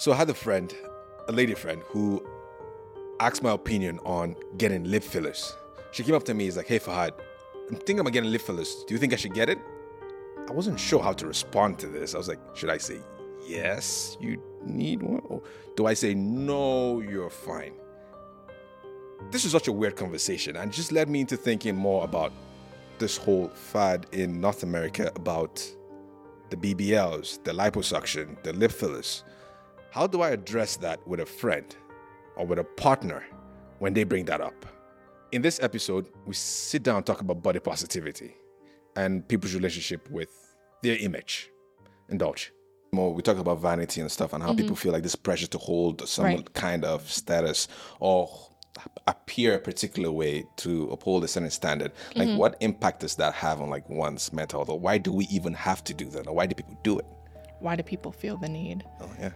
So I had a friend, a lady friend, who asked my opinion on getting lip fillers. She came up to me, is like, hey Fahad, I'm thinking about getting lip fillers. Do you think I should get it? I wasn't sure how to respond to this. I was like, should I say yes, you need one? Or do I say no, you're fine? This is such a weird conversation and just led me into thinking more about this whole fad in North America about the BBLs, the liposuction, the lip fillers. How do I address that with a friend or with a partner when they bring that up? In this episode, we sit down and talk about body positivity and people's relationship with their image. Indulge. More, we talk about vanity and stuff and how people mm-hmm. feel like this pressure to hold some Right. kind of status or appear a particular way to uphold a certain standard. Like, mm-hmm. what impact does that have on like one's mental health? Or why do we even have to do that? Or why do people do it? Why do people feel the need? Oh, yeah.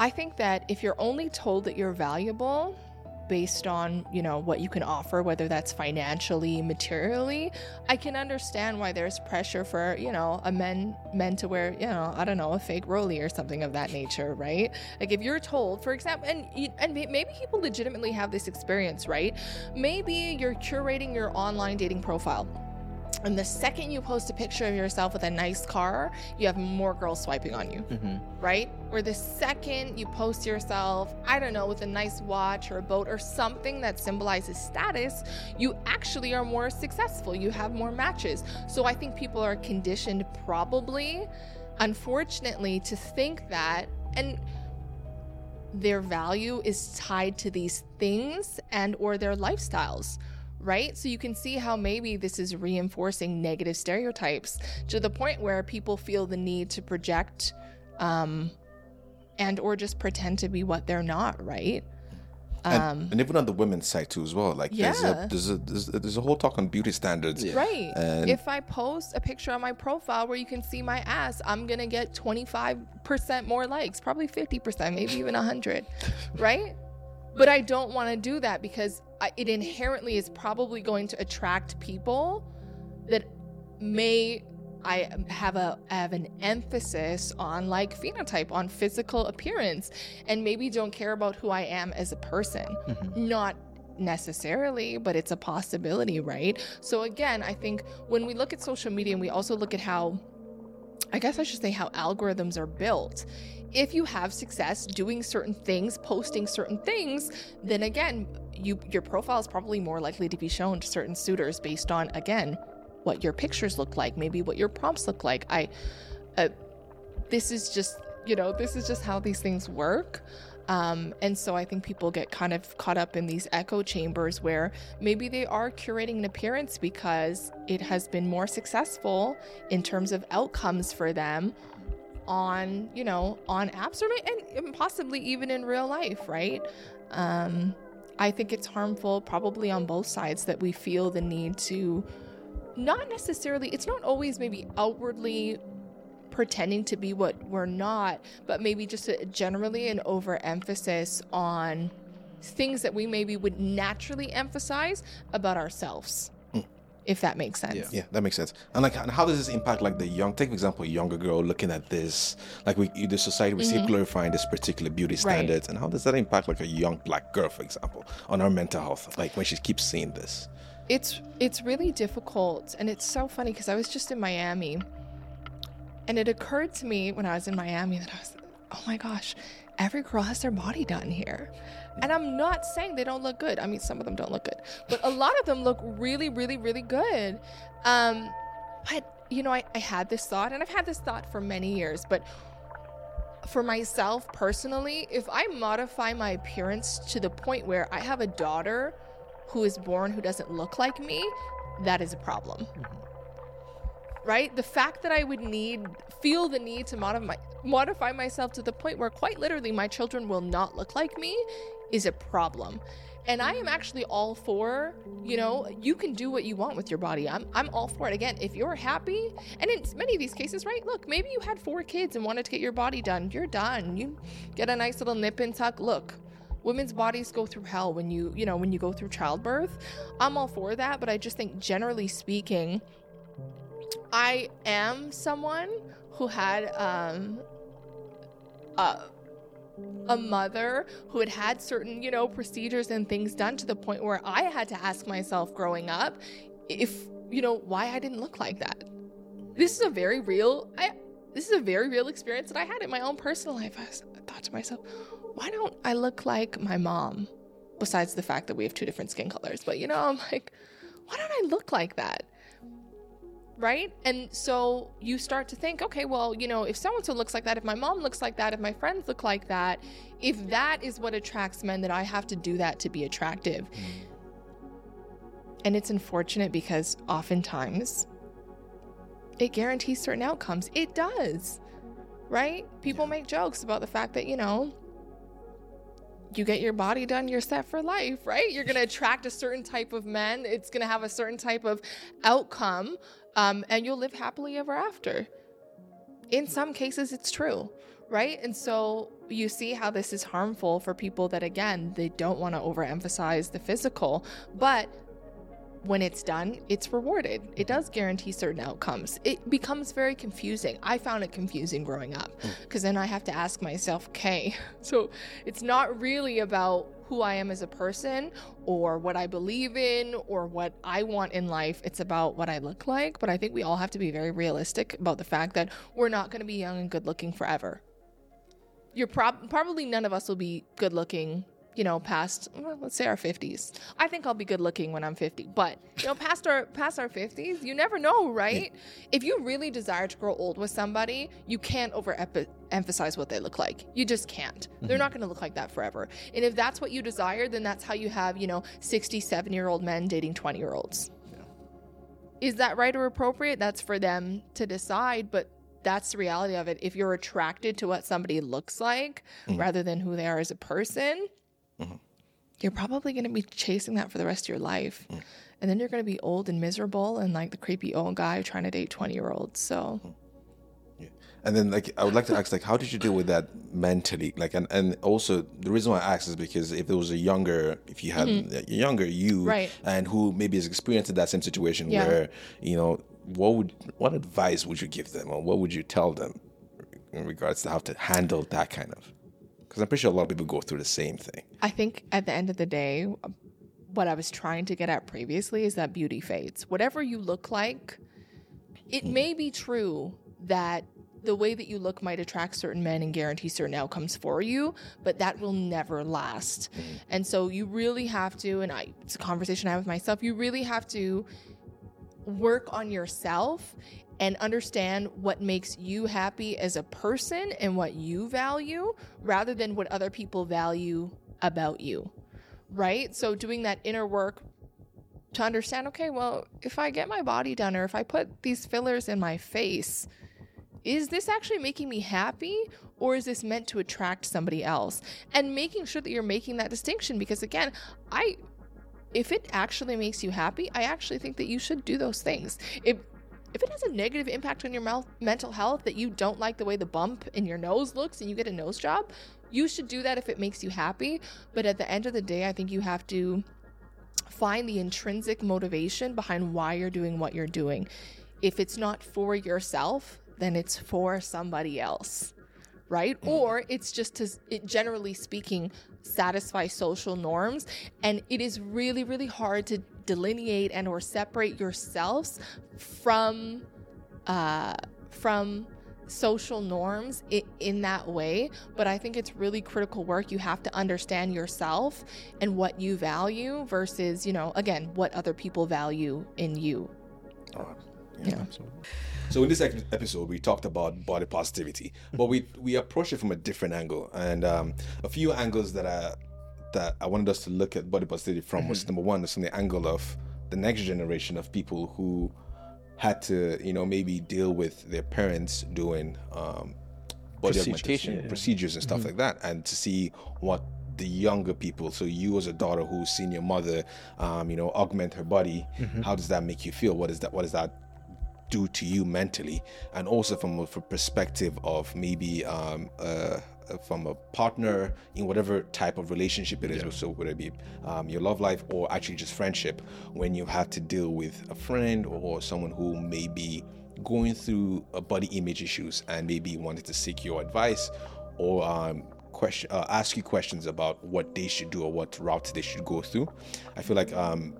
I think that if you're only told that you're valuable based on, you know, what you can offer, whether that's financially, materially, I can understand why there's pressure for, you know, a men men to wear, you know, I don't know, a fake rolly or something of that nature, right? Like if you're told, for example, and and maybe people legitimately have this experience, right? Maybe you're curating your online dating profile. And the second you post a picture of yourself with a nice car, you have more girls swiping on you mm-hmm. right? Or the second you post yourself, I don't know, with a nice watch or a boat or something that symbolizes status, you actually are more successful. You have more matches. So I think people are conditioned, probably, unfortunately, to think that, and their value is tied to these things and or their lifestyles right so you can see how maybe this is reinforcing negative stereotypes to the point where people feel the need to project um and or just pretend to be what they're not right And, um and even on the women's side too, as well. Like there's Yeah. a there's a there's a, there's a whole talk on beauty standards. right And- if i post a picture on my profile where you can see my ass i'm gonna get 25% more likes probably 50% maybe even 100 right but i don't want to do that because I, it inherently is probably going to attract people that may I have a have an emphasis on like phenotype, on physical appearance, and maybe don't care about who I am as a person. Mm-hmm. Not necessarily, but it's a possibility, right? So again, I think when we look at social media and we also look at how I guess I should say how algorithms are built. If you have success doing certain things, posting certain things, then again, you your profile is probably more likely to be shown to certain suitors based on again what your pictures look like, maybe what your prompts look like. I uh, this is just, you know, this is just how these things work. Um, and so I think people get kind of caught up in these echo chambers where maybe they are curating an appearance because it has been more successful in terms of outcomes for them on, you know, on apps or and possibly even in real life, right? Um, I think it's harmful, probably on both sides, that we feel the need to not necessarily, it's not always maybe outwardly pretending to be what we're not, but maybe just a, generally an overemphasis on things that we maybe would naturally emphasize about ourselves, if that makes sense. Yeah, that makes sense. And like, and how does this impact like the young? Take for example, a younger girl looking at this, like we the society we see glorifying this particular beauty Mm-hmm. Right. standards, and how does that impact like a young black girl, for example, on her mental health? Like when she keeps seeing this. It's it's really difficult and it's so funny because I was just in Miami and it occurred to me when I was in Miami that I was oh my gosh, every girl has their body done here. And I'm not saying they don't look good. I mean some of them don't look good, but a lot of them look really really really good. Um but you know, I, I had this thought and I've had this thought for many years, but for myself personally, if I modify my appearance to the point where I have a daughter who is born who doesn't look like me, that is a problem. Right? The fact that I would need feel the need to modify modify myself to the point where quite literally my children will not look like me is a problem. And I am actually all for, you know, you can do what you want with your body. I'm I'm all for it. Again, if you're happy, and in many of these cases, right? Look, maybe you had four kids and wanted to get your body done. You're done. You get a nice little nip and tuck. Look, women's bodies go through hell when you, you know, when you go through childbirth. I'm all for that, but I just think generally speaking, I am someone who had um uh a mother who had had certain, you know, procedures and things done to the point where I had to ask myself growing up if, you know, why I didn't look like that. This is a very real, I, this is a very real experience that I had in my own personal life. I, was, I thought to myself, why don't I look like my mom? Besides the fact that we have two different skin colors, but you know, I'm like, why don't I look like that? Right? And so you start to think, okay, well, you know, if so and so looks like that, if my mom looks like that, if my friends look like that, if that is what attracts men, then I have to do that to be attractive. And it's unfortunate because oftentimes it guarantees certain outcomes. It does, right? People make jokes about the fact that, you know, you get your body done, you're set for life, right? You're gonna attract a certain type of men. It's gonna have a certain type of outcome um, and you'll live happily ever after. In some cases, it's true, right? And so you see how this is harmful for people that, again, they don't want to overemphasize the physical, but when it's done, it's rewarded. It does guarantee certain outcomes. It becomes very confusing. I found it confusing growing up because hmm. then I have to ask myself, okay, so it's not really about who I am as a person or what I believe in or what I want in life. It's about what I look like. But I think we all have to be very realistic about the fact that we're not going to be young and good looking forever. You're prob- probably none of us will be good looking you know, past well, let's say our 50s. I think I'll be good looking when I'm 50. But, you know, past our past our 50s, you never know, right? If you really desire to grow old with somebody, you can't over emphasize what they look like. You just can't. Mm-hmm. They're not going to look like that forever. And if that's what you desire, then that's how you have, you know, 67-year-old men dating 20-year-olds. Is that right or appropriate? That's for them to decide, but that's the reality of it. If you're attracted to what somebody looks like mm-hmm. rather than who they are as a person, mm-hmm. you're probably going to be chasing that for the rest of your life. Mm. And then you're going to be old and miserable and like the creepy old guy trying to date 20 year olds. So. Mm. Yeah. And then, like, I would like to ask, like, how did you deal with that mentally? Like, and, and also the reason why I ask is because if there was a younger, if you had mm-hmm. a younger you, right. and who maybe has experienced that same situation yeah. where, you know, what would, what advice would you give them, or what would you tell them in regards to how to handle that kind of? Because I'm pretty sure a lot of people go through the same thing. I think at the end of the day, what I was trying to get at previously is that beauty fades. Whatever you look like, it mm. may be true that the way that you look might attract certain men and guarantee certain outcomes for you, but that will never last. Mm. And so you really have to, and I, it's a conversation I have with myself, you really have to work on yourself and understand what makes you happy as a person and what you value rather than what other people value about you. Right? So, doing that inner work to understand okay, well, if I get my body done or if I put these fillers in my face, is this actually making me happy or is this meant to attract somebody else? And making sure that you're making that distinction because, again, I if it actually makes you happy, I actually think that you should do those things. If if it has a negative impact on your mouth, mental health that you don't like the way the bump in your nose looks and you get a nose job, you should do that if it makes you happy. But at the end of the day, I think you have to find the intrinsic motivation behind why you're doing what you're doing. If it's not for yourself, then it's for somebody else right? Mm-hmm. Or it's just to, it, generally speaking, satisfy social norms. And it is really, really hard to delineate and or separate yourselves from, uh, from social norms in, in that way. But I think it's really critical work. You have to understand yourself and what you value versus, you know, again, what other people value in you. Oh, yeah, yeah. absolutely. So in this episode, we talked about body positivity, but we we approached it from a different angle, and um, a few angles that I that I wanted us to look at body positivity from was mm-hmm. number one, was from the angle of the next generation of people who had to, you know, maybe deal with their parents doing um, body procedures, augmentation yeah. procedures and stuff mm-hmm. like that, and to see what the younger people. So you as a daughter who's seen your mother, um, you know, augment her body. Mm-hmm. How does that make you feel? What is that? What is that do to you mentally, and also from a perspective of maybe um, uh, from a partner in whatever type of relationship it is, yeah. so whether it be um, your love life or actually just friendship, when you have to deal with a friend or someone who may be going through a body image issues and maybe wanted to seek your advice or um, question, uh, ask you questions about what they should do or what route they should go through. I feel like um,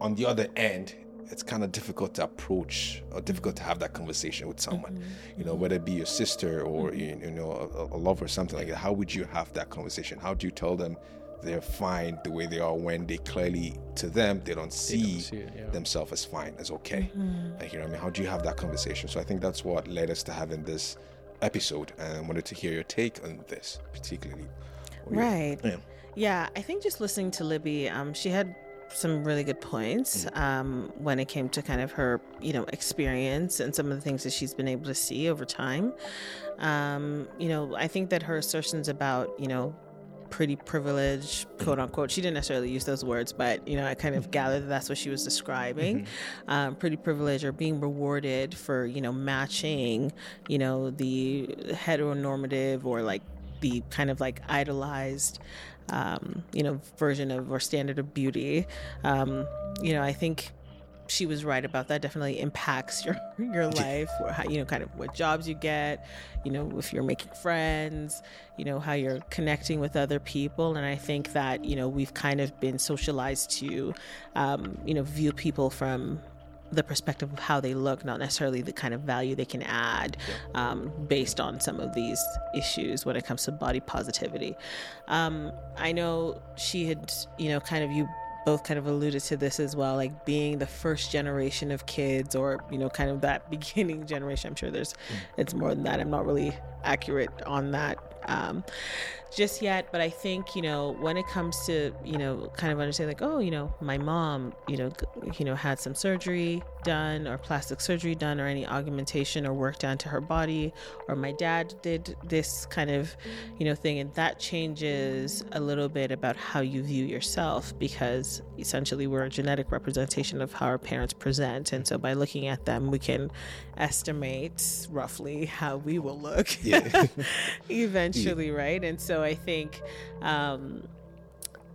on the other end, it's kind of difficult to approach or difficult to have that conversation with someone. Mm-hmm. You know, whether it be your sister or mm-hmm. you, know a, a lover or something like that. How would you have that conversation? How do you tell them they're fine the way they are when they clearly to them they don't see, they don't see it, yeah. themselves as fine as okay mm-hmm. like, you know i mean how do you have that conversation so i think that's what led us to having this episode and i wanted to hear your take on this particularly right yeah. yeah i think just listening to libby um, she had some really good points mm. um, when it came to kind of her, you know, experience and some of the things that she's been able to see over time. Um, you know, I think that her assertions about, you know, pretty privilege, quote unquote. She didn't necessarily use those words, but you know, I kind of mm-hmm. gathered that that's what she was describing. Mm-hmm. Um, pretty privilege or being rewarded for you know matching, you know, the heteronormative or like the kind of like idolized, um, you know, version of or standard of beauty. Um, you know, I think she was right about that. Definitely impacts your your life how, you know kind of what jobs you get you know if you're making friends you know how you're connecting with other people. And i think that you know we've kind of been socialized to um, you know view people from the perspective of how they look, not necessarily the kind of value they can add um, based on some of these issues when it comes to body positivity. Um, I know she had, you know, kind of you both kind of alluded to this as well like being the first generation of kids or you know kind of that beginning generation i'm sure there's mm. it's more than that i'm not really accurate on that um, just yet. But I think you know when it comes to you know kind of understanding like oh you know my mom you know you know had some surgery done or plastic surgery done or any augmentation or work done to her body or my dad did this kind of you know thing and that changes a little bit about how you view yourself because essentially we're a genetic representation of how our parents present and so by looking at them we can estimate roughly how we will look yeah. eventually yeah. right and so I think um,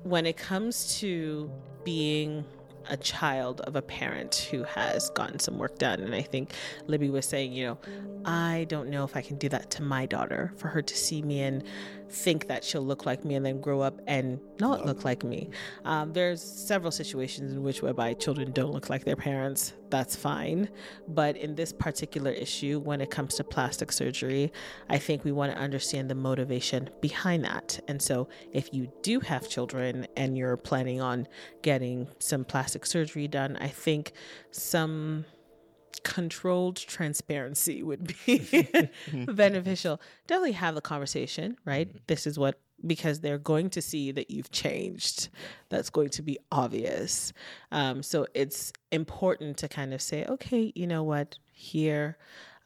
when it comes to being a child of a parent who has gotten some work done. And I think Libby was saying, you know, I don't know if I can do that to my daughter for her to see me and think that she'll look like me and then grow up and not look like me. Um, there's several situations in which whereby children don't look like their parents. That's fine. But in this particular issue, when it comes to plastic surgery, I think we want to understand the motivation behind that. And so if you do have children and you're planning on getting some plastic surgery done, I think some controlled transparency would be beneficial. Definitely have the conversation, right? Mm-hmm. This is what because they're going to see that you've changed. That's going to be obvious. Um, so it's important to kind of say, okay, you know what, here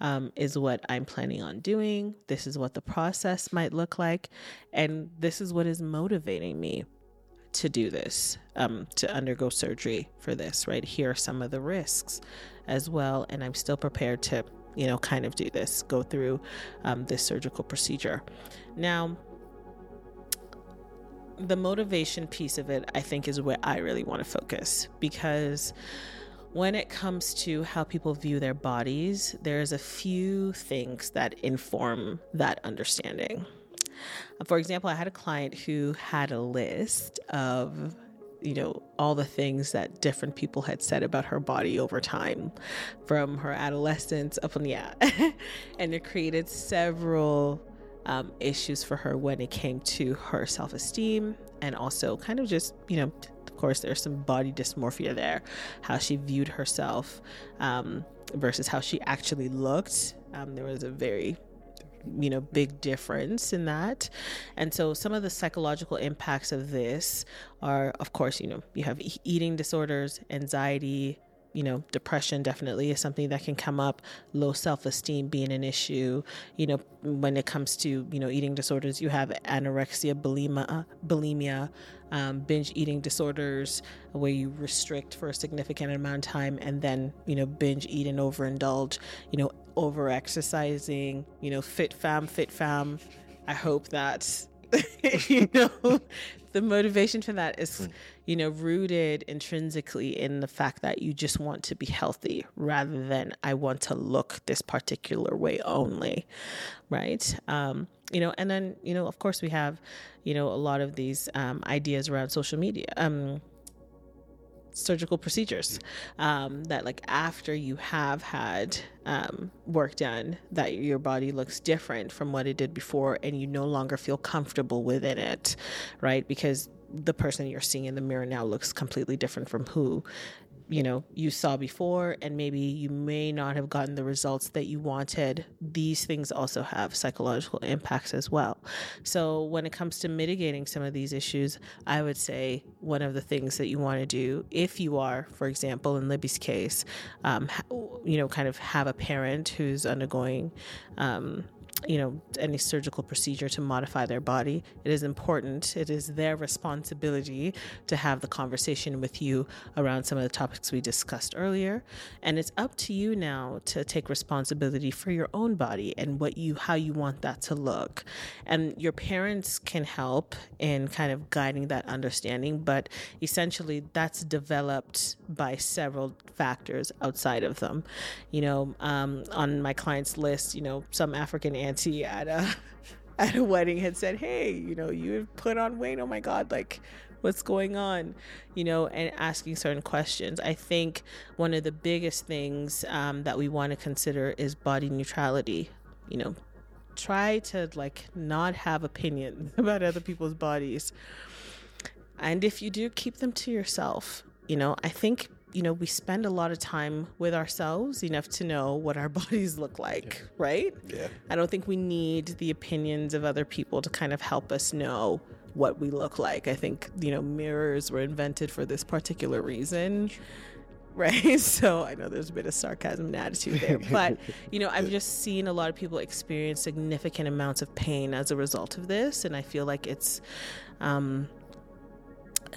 um, is what I'm planning on doing. This is what the process might look like. And this is what is motivating me to do this, um, to undergo surgery for this, right? Here are some of the risks as well. And I'm still prepared to, you know, kind of do this, go through um, this surgical procedure. Now, the motivation piece of it, I think, is where I really want to focus because when it comes to how people view their bodies, there's a few things that inform that understanding. For example, I had a client who had a list of you know all the things that different people had said about her body over time from her adolescence up on yeah and it created several um, issues for her when it came to her self-esteem and also kind of just you know of course there's some body dysmorphia there how she viewed herself um, versus how she actually looked. Um, there was a very you know big difference in that. And so some of the psychological impacts of this are of course you know you have eating disorders anxiety you know depression definitely is something that can come up low self-esteem being an issue. You know when it comes to you know eating disorders you have anorexia bulimia bulimia um, binge eating disorders where you restrict for a significant amount of time and then you know binge eat and overindulge you know over exercising you know fit fam fit fam i hope that you know the motivation for that is mm. you know rooted intrinsically in the fact that you just want to be healthy rather than i want to look this particular way only right um, you know, and then, you know, of course we have, you know, a lot of these um, ideas around social media. Um, surgical procedures um, that like after you have had um, work done that your body looks different from what it did before and you no longer feel comfortable within it right? Because the person you're seeing in the mirror now looks completely different from who you know you saw before and maybe you may not have gotten the results that you wanted. These things also have psychological impacts as well. So when it comes to mitigating some of these issues i would say one of the things that you want to do if you are for example in libby's case um, you know kind of have a parent who's undergoing um, you know any surgical procedure to modify their body. It is important it is their responsibility to have the conversation with you around some of the topics we discussed earlier. And it's up to you now to take responsibility for your own body and what you how you want that to look. And your parents can help in kind of guiding that understanding but essentially that's developed by several factors outside of them. You know um, on my clients list you know some african auntie at a at a wedding had said, "Hey, you know, you have put on weight. Oh my God, like." What's going on, you know, and asking certain questions. I think one of the biggest things um, that we want to consider is body neutrality. You know, try to like not have opinions about other people's bodies. And if you do, keep them to yourself. You know, I think you know, we spend a lot of time with ourselves enough to know what our bodies look like, right? Yeah. I don't think we need the opinions of other people to kind of help us know what we look like. I think, you know, mirrors were invented for this particular reason. Right. So I know there's a bit of sarcasm and attitude there. But, you know, I've just seen a lot of people experience significant amounts of pain as a result of this. And I feel like it's um,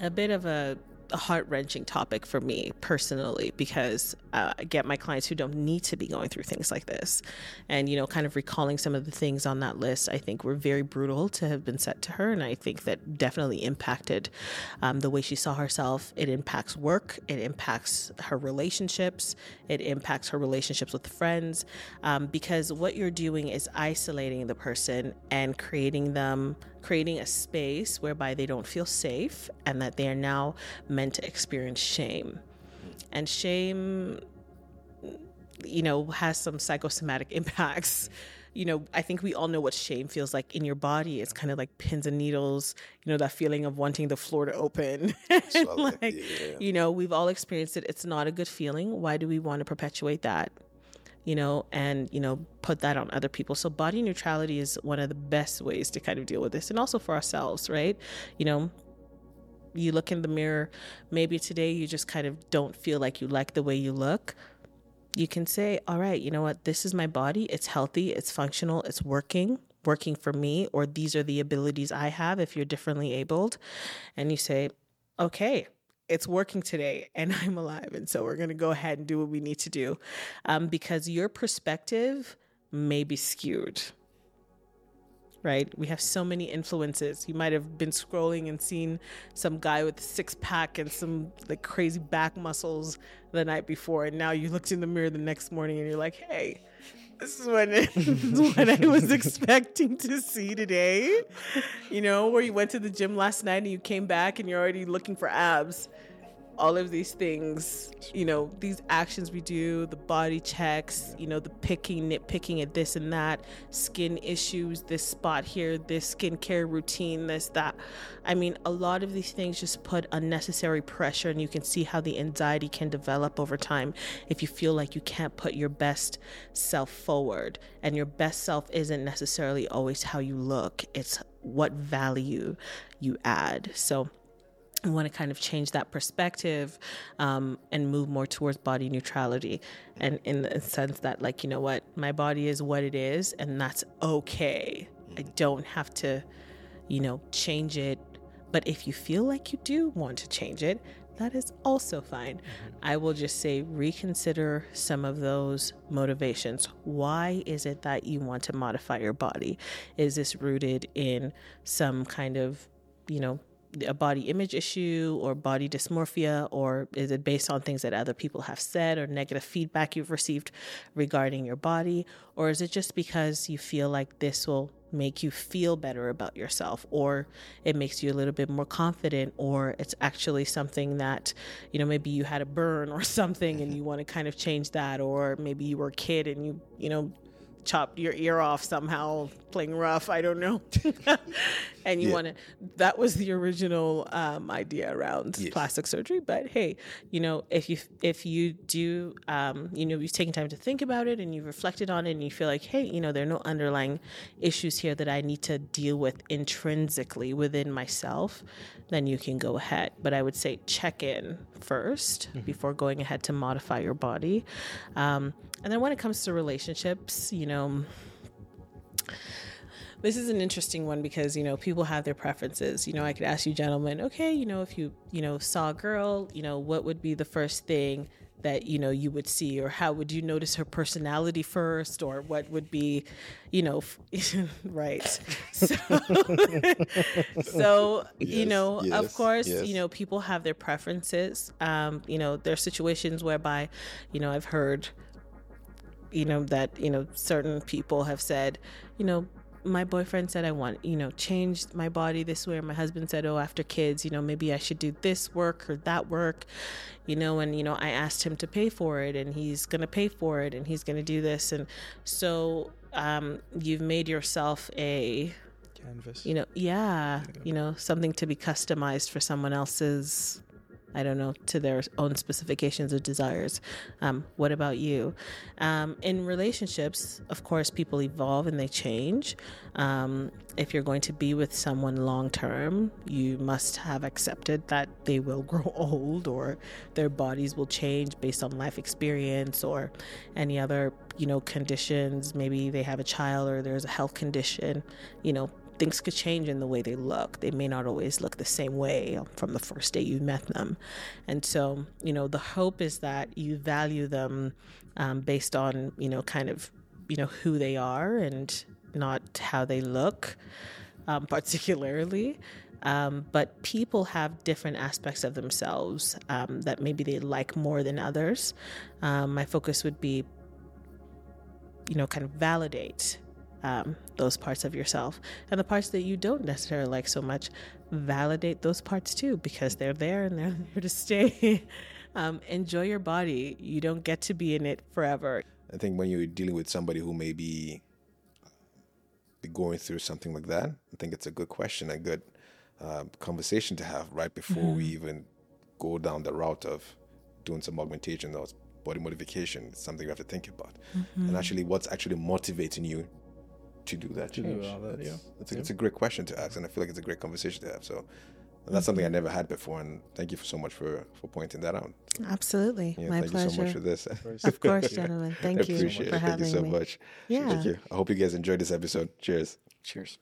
a bit of a a heart wrenching topic for me personally because uh, I get my clients who don't need to be going through things like this. And, you know, kind of recalling some of the things on that list, I think were very brutal to have been said to her. And I think that definitely impacted um, the way she saw herself. It impacts work, it impacts her relationships, it impacts her relationships with friends. Um, because what you're doing is isolating the person and creating them creating a space whereby they don't feel safe and that they are now meant to experience shame. And shame, you know, has some psychosomatic impacts. You know, I think we all know what shame feels like in your body. It's kind of like pins and needles, you know, that feeling of wanting the floor to open. like, yeah. you know, we've all experienced it. It's not a good feeling. Why do we want to perpetuate that? You know, and, you know, put that on other people. So body neutrality is one of the best ways to kind of deal with this and also for ourselves, right? You know, you look in the mirror, maybe today you just kind of don't feel like you like the way you look. You can say, all right, you know what? This is my body. It's healthy, it's functional, it's working, working for me, or these are the abilities I have if you're differently abled. And you say, okay, it's working today and I'm alive. And so we're going to go ahead and do what we need to do um, because your perspective may be skewed. Right? We have so many influences. You might have been scrolling and seen some guy with a six pack and some like crazy back muscles the night before. And now you looked in the mirror the next morning and you're like, hey, this is what, this is what I was expecting to see today. You know, where you went to the gym last night and you came back and you're already looking for abs all of these things, you know, these actions we do, the body checks, you know, the picking, nitpicking at this and that, skin issues, this spot here, this skincare routine, this, that. I mean, a lot of these things just put unnecessary pressure, and you can see how the anxiety can develop over time if you feel like you can't put your best self forward. And your best self isn't necessarily always how you look, it's what value you add. So, I want to kind of change that perspective um, and move more towards body neutrality. And in the sense that like you know what? My body is what it is and that's okay. I don't have to you know change it. But if you feel like you do want to change it that is also fine. Mm-hmm. i will just say reconsider some of those motivations. Why is it that you want to modify your body? Is this rooted in some kind of you know a body image issue or body dysmorphia, or is it based on things that other people have said or negative feedback you've received regarding your body? Or is it just because you feel like this will make you feel better about yourself or it makes you a little bit more confident or it's actually something that you know maybe you had a burn or something and mm-hmm. you want to kind of change that or maybe you were a kid and you you know chopped your ear off somehow playing rough i don't know and you yeah. want to that was the original um, idea around yes. plastic surgery but hey you know if you if you do um, you know you've taken time to think about it and you've reflected on it and you feel like hey you know there are no underlying issues here that i need to deal with intrinsically within myself then you can go ahead but i would say check in 1st mm-hmm. before going ahead to modify your body um, and then when it comes to relationships you know this is an interesting one because you know people have their preferences you know i could ask you gentlemen okay you know if you you know saw a girl you know what would be the first thing that you know you would see or how would you notice her personality first or what would be you know right so, so yes, you know yes, of course yes. you know people have their preferences um you know there are situations whereby you know i've heard you know that you know certain people have said you know my boyfriend said I want, you know, change my body this way. Or my husband said, oh, after kids, you know, maybe I should do this work or that work, you know, and, you know, I asked him to pay for it and he's going to pay for it and he's going to do this. And so um, you've made yourself a canvas, you know, yeah, yeah, you know, something to be customized for someone else's I don't know, to their own specifications or desires. Um, what about you? Um, in relationships, of course, people evolve and they change. Um, if you're going to be with someone long term, you must have accepted that they will grow old or their bodies will change based on life experience or any other, you know, conditions. Maybe they have a child or there's a health condition, you know, things could change in the way they look. They may not always look the same way from the first day you met them. And so, you know, the hope is that you value them um, based on, you know, kind of, you know, who they are and not how they look, um, particularly. Um, but people have different aspects of themselves um, that maybe they like more than others. Um, my focus would be, you know, kind of validate um, those parts of yourself. And the parts that you don't necessarily like so much, validate those parts too, because they're there and they're there to stay. um, enjoy your body. You don't get to be in it forever. I think when you're dealing with somebody who may be, be going through something like that, I think it's a good question, a good uh, conversation to have right before mm-hmm. we even go down the route of doing some augmentation or body modification. It's something you have to think about. Mm-hmm. And actually, what's actually motivating you to do that change? Do that, yeah. It's a, yeah. it's a great question to ask, and I feel like it's a great conversation to have. So that's mm-hmm. something I never had before, and thank you for so much for for pointing that out. Absolutely, yeah, my thank pleasure. you so much for this. Of course, gentlemen. Thank you for it. having Thank you so me. much. Yeah. Thank you. I hope you guys enjoyed this episode. Cheers. Cheers.